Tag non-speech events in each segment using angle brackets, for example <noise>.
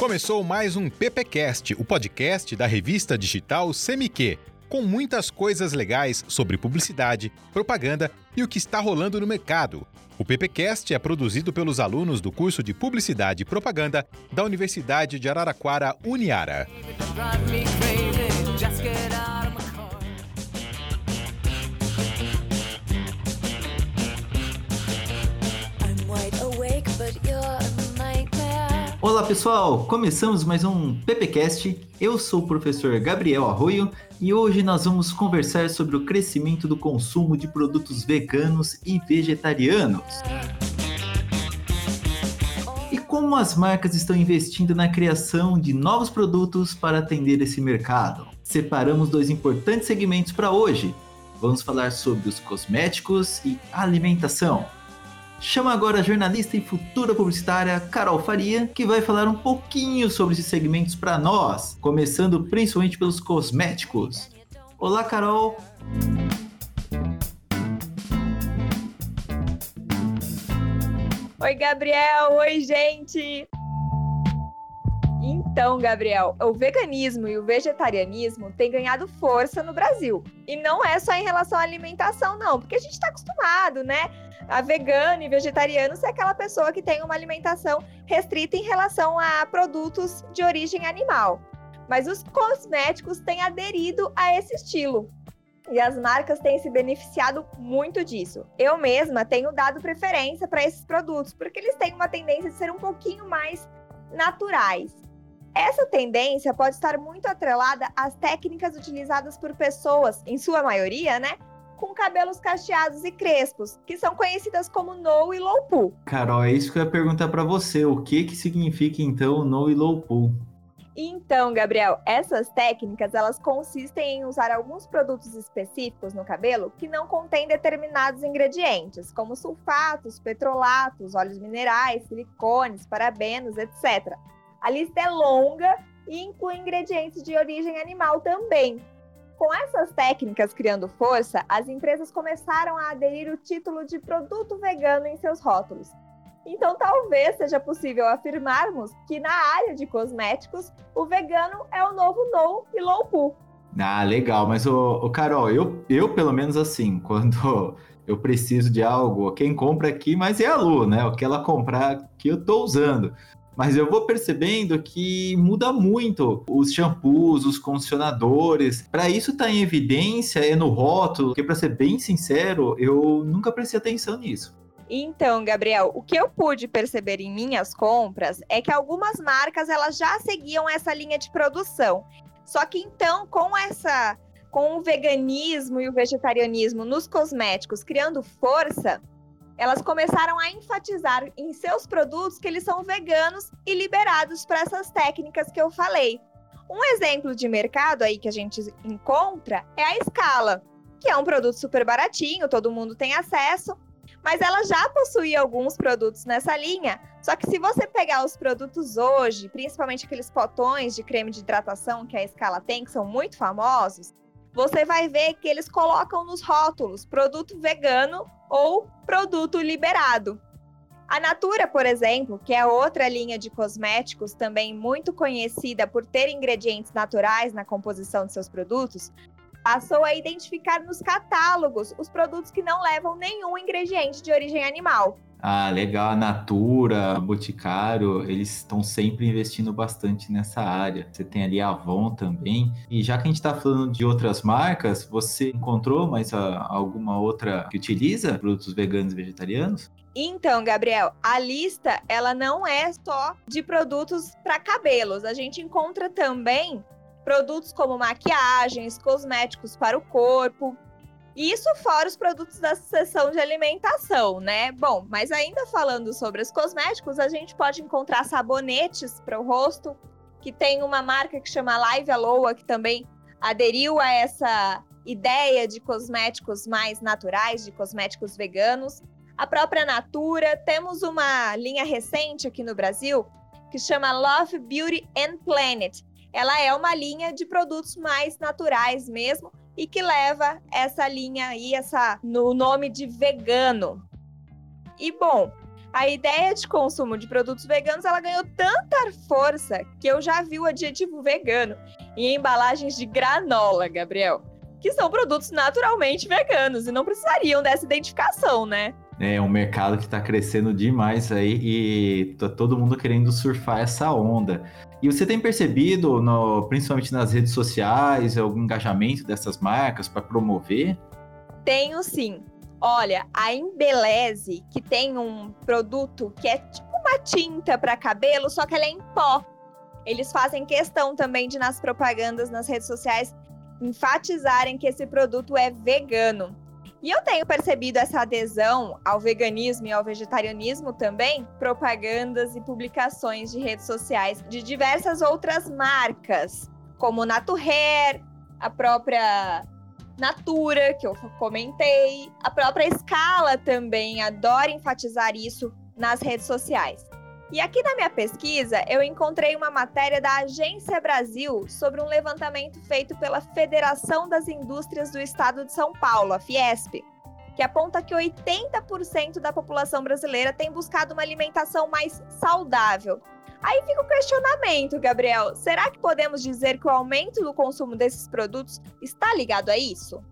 Começou mais um PPcast, o podcast da revista digital Semiquê, com muitas coisas legais sobre publicidade, propaganda e o que está rolando no mercado. O PPcast é produzido pelos alunos do curso de Publicidade e Propaganda da Universidade de Araraquara, Uniara. Olá pessoal, começamos mais um PPcast. Eu sou o professor Gabriel Arroio e hoje nós vamos conversar sobre o crescimento do consumo de produtos veganos e vegetarianos. E como as marcas estão investindo na criação de novos produtos para atender esse mercado. Separamos dois importantes segmentos para hoje. Vamos falar sobre os cosméticos e alimentação. Chama agora a jornalista e futura publicitária Carol Faria, que vai falar um pouquinho sobre esses segmentos para nós, começando principalmente pelos cosméticos. Olá, Carol! Oi, Gabriel! Oi, gente! Então, Gabriel, o veganismo e o vegetarianismo têm ganhado força no Brasil. E não é só em relação à alimentação, não, porque a gente está acostumado, né? A vegano e vegetariano ser aquela pessoa que tem uma alimentação restrita em relação a produtos de origem animal. Mas os cosméticos têm aderido a esse estilo. E as marcas têm se beneficiado muito disso. Eu mesma tenho dado preferência para esses produtos, porque eles têm uma tendência de ser um pouquinho mais naturais. Essa tendência pode estar muito atrelada às técnicas utilizadas por pessoas, em sua maioria, né? Com cabelos cacheados e crespos, que são conhecidas como no e low poo. Carol, é isso que eu ia perguntar para você. O que que significa então no e low poo? Então, Gabriel, essas técnicas elas consistem em usar alguns produtos específicos no cabelo que não contêm determinados ingredientes, como sulfatos, petrolatos, óleos minerais, silicones, parabenos, etc a lista é longa e inclui ingredientes de origem animal também. Com essas técnicas criando força, as empresas começaram a aderir o título de produto vegano em seus rótulos. Então, talvez seja possível afirmarmos que na área de cosméticos, o vegano é o novo no e low poo. Ah, legal, mas o, o Carol, eu, eu pelo menos assim, <laughs> quando eu preciso de algo, quem compra aqui, mas é a Lu, né? O que ela comprar que eu tô usando. Mas eu vou percebendo que muda muito os shampoos, os condicionadores. Para isso tá em evidência, é no rótulo, que para ser bem sincero, eu nunca prestei atenção nisso. Então, Gabriel, o que eu pude perceber em minhas compras é que algumas marcas elas já seguiam essa linha de produção. Só que então, com essa com o veganismo e o vegetarianismo nos cosméticos criando força, elas começaram a enfatizar em seus produtos que eles são veganos e liberados para essas técnicas que eu falei. Um exemplo de mercado aí que a gente encontra é a Scala, que é um produto super baratinho, todo mundo tem acesso, mas ela já possuía alguns produtos nessa linha. Só que se você pegar os produtos hoje, principalmente aqueles potões de creme de hidratação que a Scala tem, que são muito famosos, você vai ver que eles colocam nos rótulos produto vegano ou produto liberado. A Natura, por exemplo, que é outra linha de cosméticos também muito conhecida por ter ingredientes naturais na composição de seus produtos, passou a identificar nos catálogos os produtos que não levam nenhum ingrediente de origem animal. Ah, legal. A Natura, Boticário, eles estão sempre investindo bastante nessa área. Você tem ali a Avon também. E já que a gente está falando de outras marcas, você encontrou mais a, alguma outra que utiliza produtos veganos e vegetarianos? Então, Gabriel, a lista ela não é só de produtos para cabelos. A gente encontra também produtos como maquiagens, cosméticos para o corpo, isso fora os produtos da seção de alimentação, né? Bom, mas ainda falando sobre os cosméticos, a gente pode encontrar sabonetes para o rosto, que tem uma marca que chama Live Aloha, que também aderiu a essa ideia de cosméticos mais naturais, de cosméticos veganos. A própria Natura, temos uma linha recente aqui no Brasil que chama Love Beauty and Planet. Ela é uma linha de produtos mais naturais mesmo, e que leva essa linha aí, essa no nome de vegano. E bom, a ideia de consumo de produtos veganos ela ganhou tanta força que eu já vi o adjetivo vegano em embalagens de granola, Gabriel, que são produtos naturalmente veganos e não precisariam dessa identificação, né? É um mercado que está crescendo demais aí e tá todo mundo querendo surfar essa onda. E você tem percebido, no, principalmente nas redes sociais, algum engajamento dessas marcas para promover? Tenho sim. Olha, a Embeleze, que tem um produto que é tipo uma tinta para cabelo, só que ela é em pó. Eles fazem questão também de, nas propagandas nas redes sociais, enfatizarem que esse produto é vegano. E eu tenho percebido essa adesão ao veganismo e ao vegetarianismo também, propagandas e publicações de redes sociais de diversas outras marcas, como Hair, a própria Natura, que eu comentei, a própria Scala também adora enfatizar isso nas redes sociais. E aqui na minha pesquisa, eu encontrei uma matéria da Agência Brasil sobre um levantamento feito pela Federação das Indústrias do Estado de São Paulo, a Fiesp, que aponta que 80% da população brasileira tem buscado uma alimentação mais saudável. Aí fica o questionamento, Gabriel: será que podemos dizer que o aumento do consumo desses produtos está ligado a isso?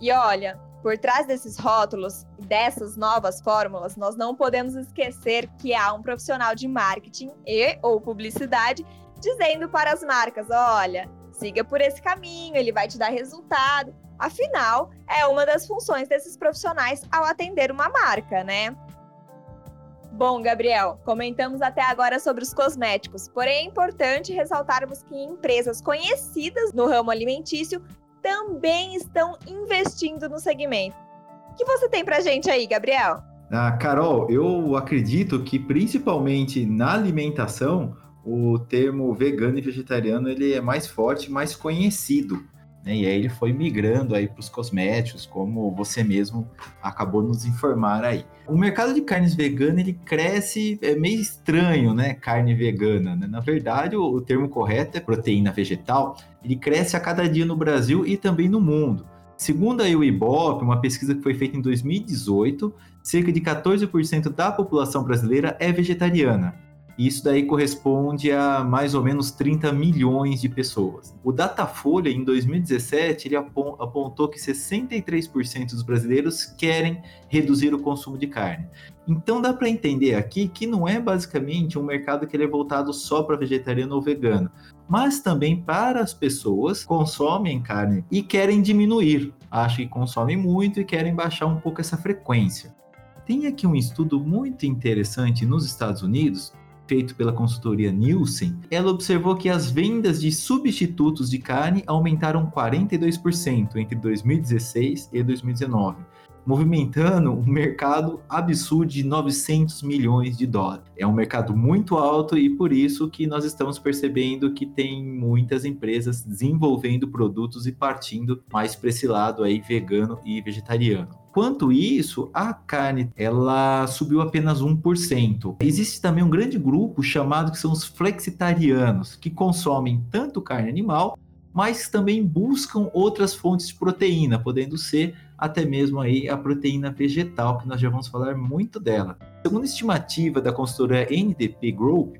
E olha, por trás desses rótulos e dessas novas fórmulas, nós não podemos esquecer que há um profissional de marketing e ou publicidade dizendo para as marcas: olha, siga por esse caminho, ele vai te dar resultado. Afinal, é uma das funções desses profissionais ao atender uma marca, né? Bom, Gabriel, comentamos até agora sobre os cosméticos, porém é importante ressaltarmos que empresas conhecidas no ramo alimentício também estão investindo no segmento. O que você tem pra gente aí, Gabriel? Ah, Carol, eu acredito que principalmente na alimentação, o termo vegano e vegetariano ele é mais forte, mais conhecido. Né? E aí ele foi migrando aí para os cosméticos, como você mesmo acabou nos informar aí. O mercado de carnes veganas ele cresce, é meio estranho, né? Carne vegana. Né? Na verdade, o, termo correto é proteína vegetal. Ele cresce a cada dia no Brasil e também no mundo. Segundo a o Ibope, uma pesquisa que foi feita em 2018, cerca de 14% da população brasileira é vegetariana. Isso daí corresponde a mais ou menos 30 milhões de pessoas. O Datafolha, em 2017, ele apontou que 63% dos brasileiros querem reduzir o consumo de carne. Então dá para entender aqui que não é basicamente um mercado que ele é voltado só para vegetariano ou vegano, mas também para as pessoas que consomem carne e querem diminuir. Acham que consomem muito e querem baixar um pouco essa frequência. Tem aqui um estudo muito interessante nos Estados Unidos feito pela consultoria Nielsen, ela observou que as vendas de substitutos de carne aumentaram 42% entre 2016 e 2019, movimentando um mercado absurdo de 900 milhões de dólares. É um mercado muito alto e por isso que nós estamos percebendo que tem muitas empresas desenvolvendo produtos e partindo mais para esse lado aí vegano e vegetariano. Enquanto isso, a carne ela subiu apenas 1%. Existe também um grande grupo chamado que são os flexitarianos, que consomem tanto carne animal, mas também buscam outras fontes de proteína, podendo ser até mesmo aí a proteína vegetal, que nós já vamos falar muito dela. Segundo a estimativa da consultora NDP Group,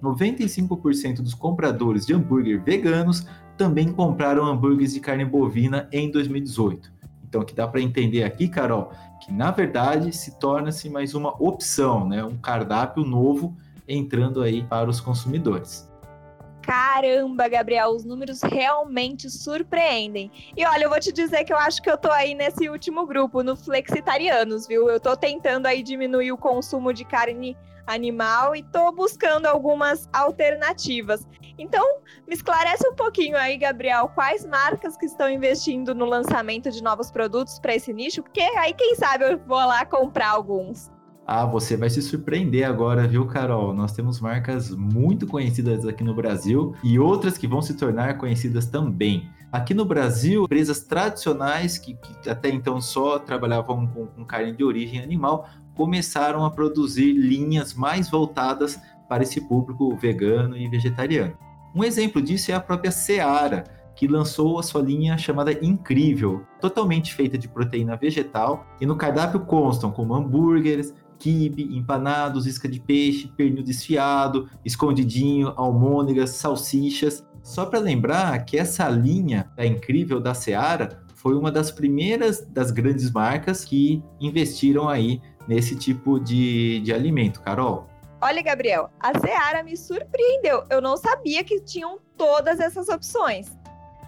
95% dos compradores de hambúrguer veganos também compraram hambúrgueres de carne bovina em 2018. Então, o que dá para entender aqui, Carol, que na verdade se torna-se mais uma opção, né? um cardápio novo entrando aí para os consumidores. Caramba, Gabriel, os números realmente surpreendem. E olha, eu vou te dizer que eu acho que eu tô aí nesse último grupo, no flexitarianos, viu? Eu tô tentando aí diminuir o consumo de carne animal e tô buscando algumas alternativas. Então, me esclarece um pouquinho aí, Gabriel, quais marcas que estão investindo no lançamento de novos produtos para esse nicho? Porque aí, quem sabe, eu vou lá comprar alguns. Ah, você vai se surpreender agora, viu, Carol? Nós temos marcas muito conhecidas aqui no Brasil e outras que vão se tornar conhecidas também. Aqui no Brasil, empresas tradicionais que, que até então só trabalhavam com, com carne de origem animal começaram a produzir linhas mais voltadas para esse público vegano e vegetariano. Um exemplo disso é a própria Seara, que lançou a sua linha chamada Incrível, totalmente feita de proteína vegetal, e no cardápio constam como hambúrgueres, quibe, empanados, isca de peixe, pernil desfiado, escondidinho, almôndegas, salsichas. Só para lembrar que essa linha da incrível da Seara foi uma das primeiras das grandes marcas que investiram aí nesse tipo de, de alimento, Carol. Olha, Gabriel, a Seara me surpreendeu. Eu não sabia que tinham todas essas opções.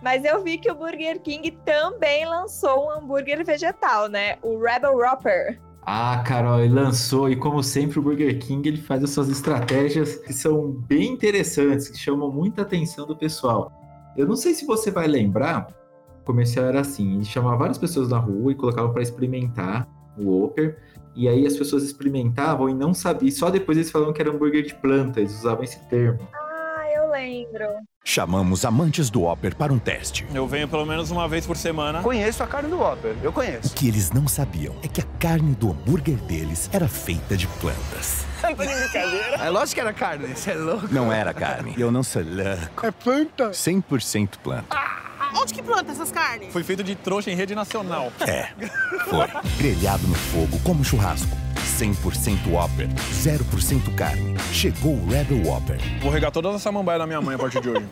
Mas eu vi que o Burger King também lançou um hambúrguer vegetal, né? O Rebel Whopper. Ah, Carol, ele lançou e como sempre o Burger King ele faz as suas estratégias que são bem interessantes, que chamam muita atenção do pessoal. Eu não sei se você vai lembrar, o comercial era assim, ele chamava várias pessoas na rua e colocava para experimentar o Whopper, e aí as pessoas experimentavam e não sabiam, só depois eles falavam que era hambúrguer de planta, eles usavam esse termo. Ah, eu lembro. Chamamos amantes do Whopper para um teste. Eu venho pelo menos uma vez por semana. Conheço a carne do Whopper, eu conheço. O que eles não sabiam é que a carne do hambúrguer deles era feita de plantas. Tá de brincadeira? É lógico que era carne, você é louco. Não era carne. Eu não sou louco. É planta? 100% planta. Onde que planta essas carnes? Foi feito de trouxa em rede nacional. É, foi. Grelhado no fogo como churrasco. 100% Whopper, 0% carne. Chegou o Rebel Whopper. Vou regar todas essa samambaia na minha mãe a partir de hoje.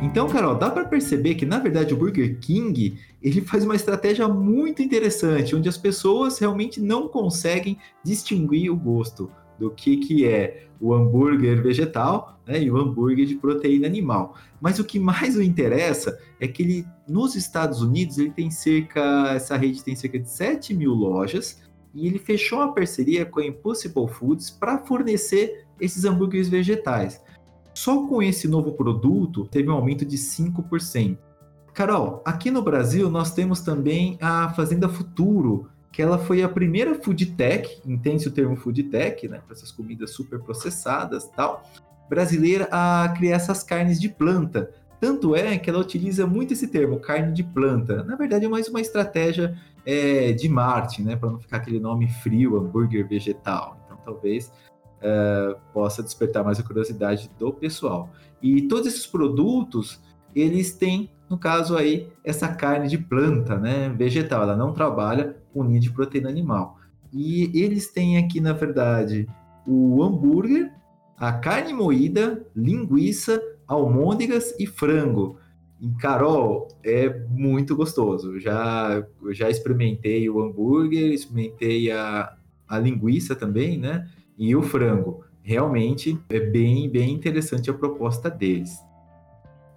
Então, Carol, dá para perceber que na verdade o Burger King ele faz uma estratégia muito interessante, onde as pessoas realmente não conseguem distinguir o gosto do que, que é o hambúrguer vegetal né, e o hambúrguer de proteína animal. Mas o que mais o interessa é que ele, nos Estados Unidos, ele tem cerca, essa rede tem cerca de 7 mil lojas e ele fechou uma parceria com a Impossible Foods para fornecer esses hambúrgueres vegetais. Só com esse novo produto teve um aumento de 5%. Carol, aqui no Brasil nós temos também a Fazenda Futuro, que ela foi a primeira food tech, entende o termo food tech, né, para essas comidas super processadas tal, brasileira a criar essas carnes de planta. Tanto é que ela utiliza muito esse termo, carne de planta. Na verdade, é mais uma estratégia é, de marketing, né, para não ficar aquele nome frio, hambúrguer vegetal. Então, talvez é, possa despertar mais a curiosidade do pessoal. E todos esses produtos, eles têm, no caso aí, essa carne de planta, né, vegetal. Ela não trabalha com de proteína animal. E eles têm aqui, na verdade, o hambúrguer, a carne moída, linguiça, almôndegas e frango. E, Carol, é muito gostoso. Já, já experimentei o hambúrguer, experimentei a, a linguiça também, né? E o frango. Realmente é bem, bem interessante a proposta deles.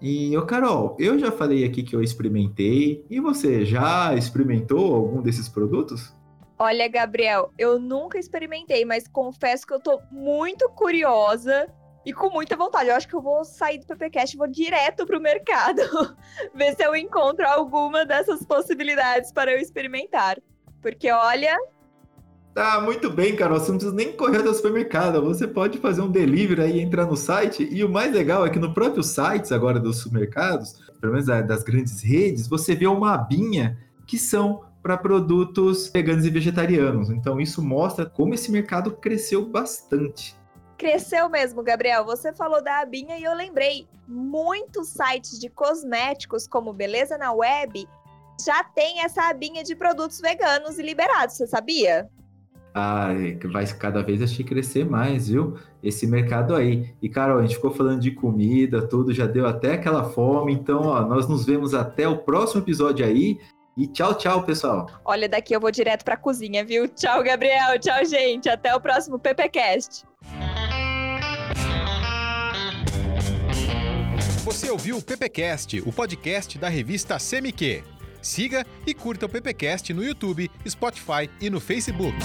E, ô Carol, eu já falei aqui que eu experimentei. E você, já experimentou algum desses produtos? Olha, Gabriel, eu nunca experimentei, mas confesso que eu tô muito curiosa e com muita vontade. Eu acho que eu vou sair do PPCast e vou direto pro mercado <laughs> ver se eu encontro alguma dessas possibilidades para eu experimentar. Porque, olha, Tá muito bem, Carol. Você não precisa nem correr ao supermercado. Você pode fazer um delivery aí, entrar no site. E o mais legal é que no próprio sites agora dos supermercados, pelo menos das grandes redes, você vê uma abinha que são para produtos veganos e vegetarianos. Então isso mostra como esse mercado cresceu bastante. Cresceu mesmo, Gabriel. Você falou da abinha e eu lembrei. Muitos sites de cosméticos, como Beleza na Web, já tem essa abinha de produtos veganos e liberados. Você sabia? Ah, vai cada vez acho crescer mais, viu? Esse mercado aí. E, Carol, a gente ficou falando de comida, tudo, já deu até aquela fome. Então, ó, nós nos vemos até o próximo episódio aí. E tchau, tchau, pessoal. Olha, daqui eu vou direto pra cozinha, viu? Tchau, Gabriel. Tchau, gente. Até o próximo PPCast. Você ouviu o PPcast, o podcast da revista CMQ. Siga e curta o PPcast no YouTube, Spotify e no Facebook.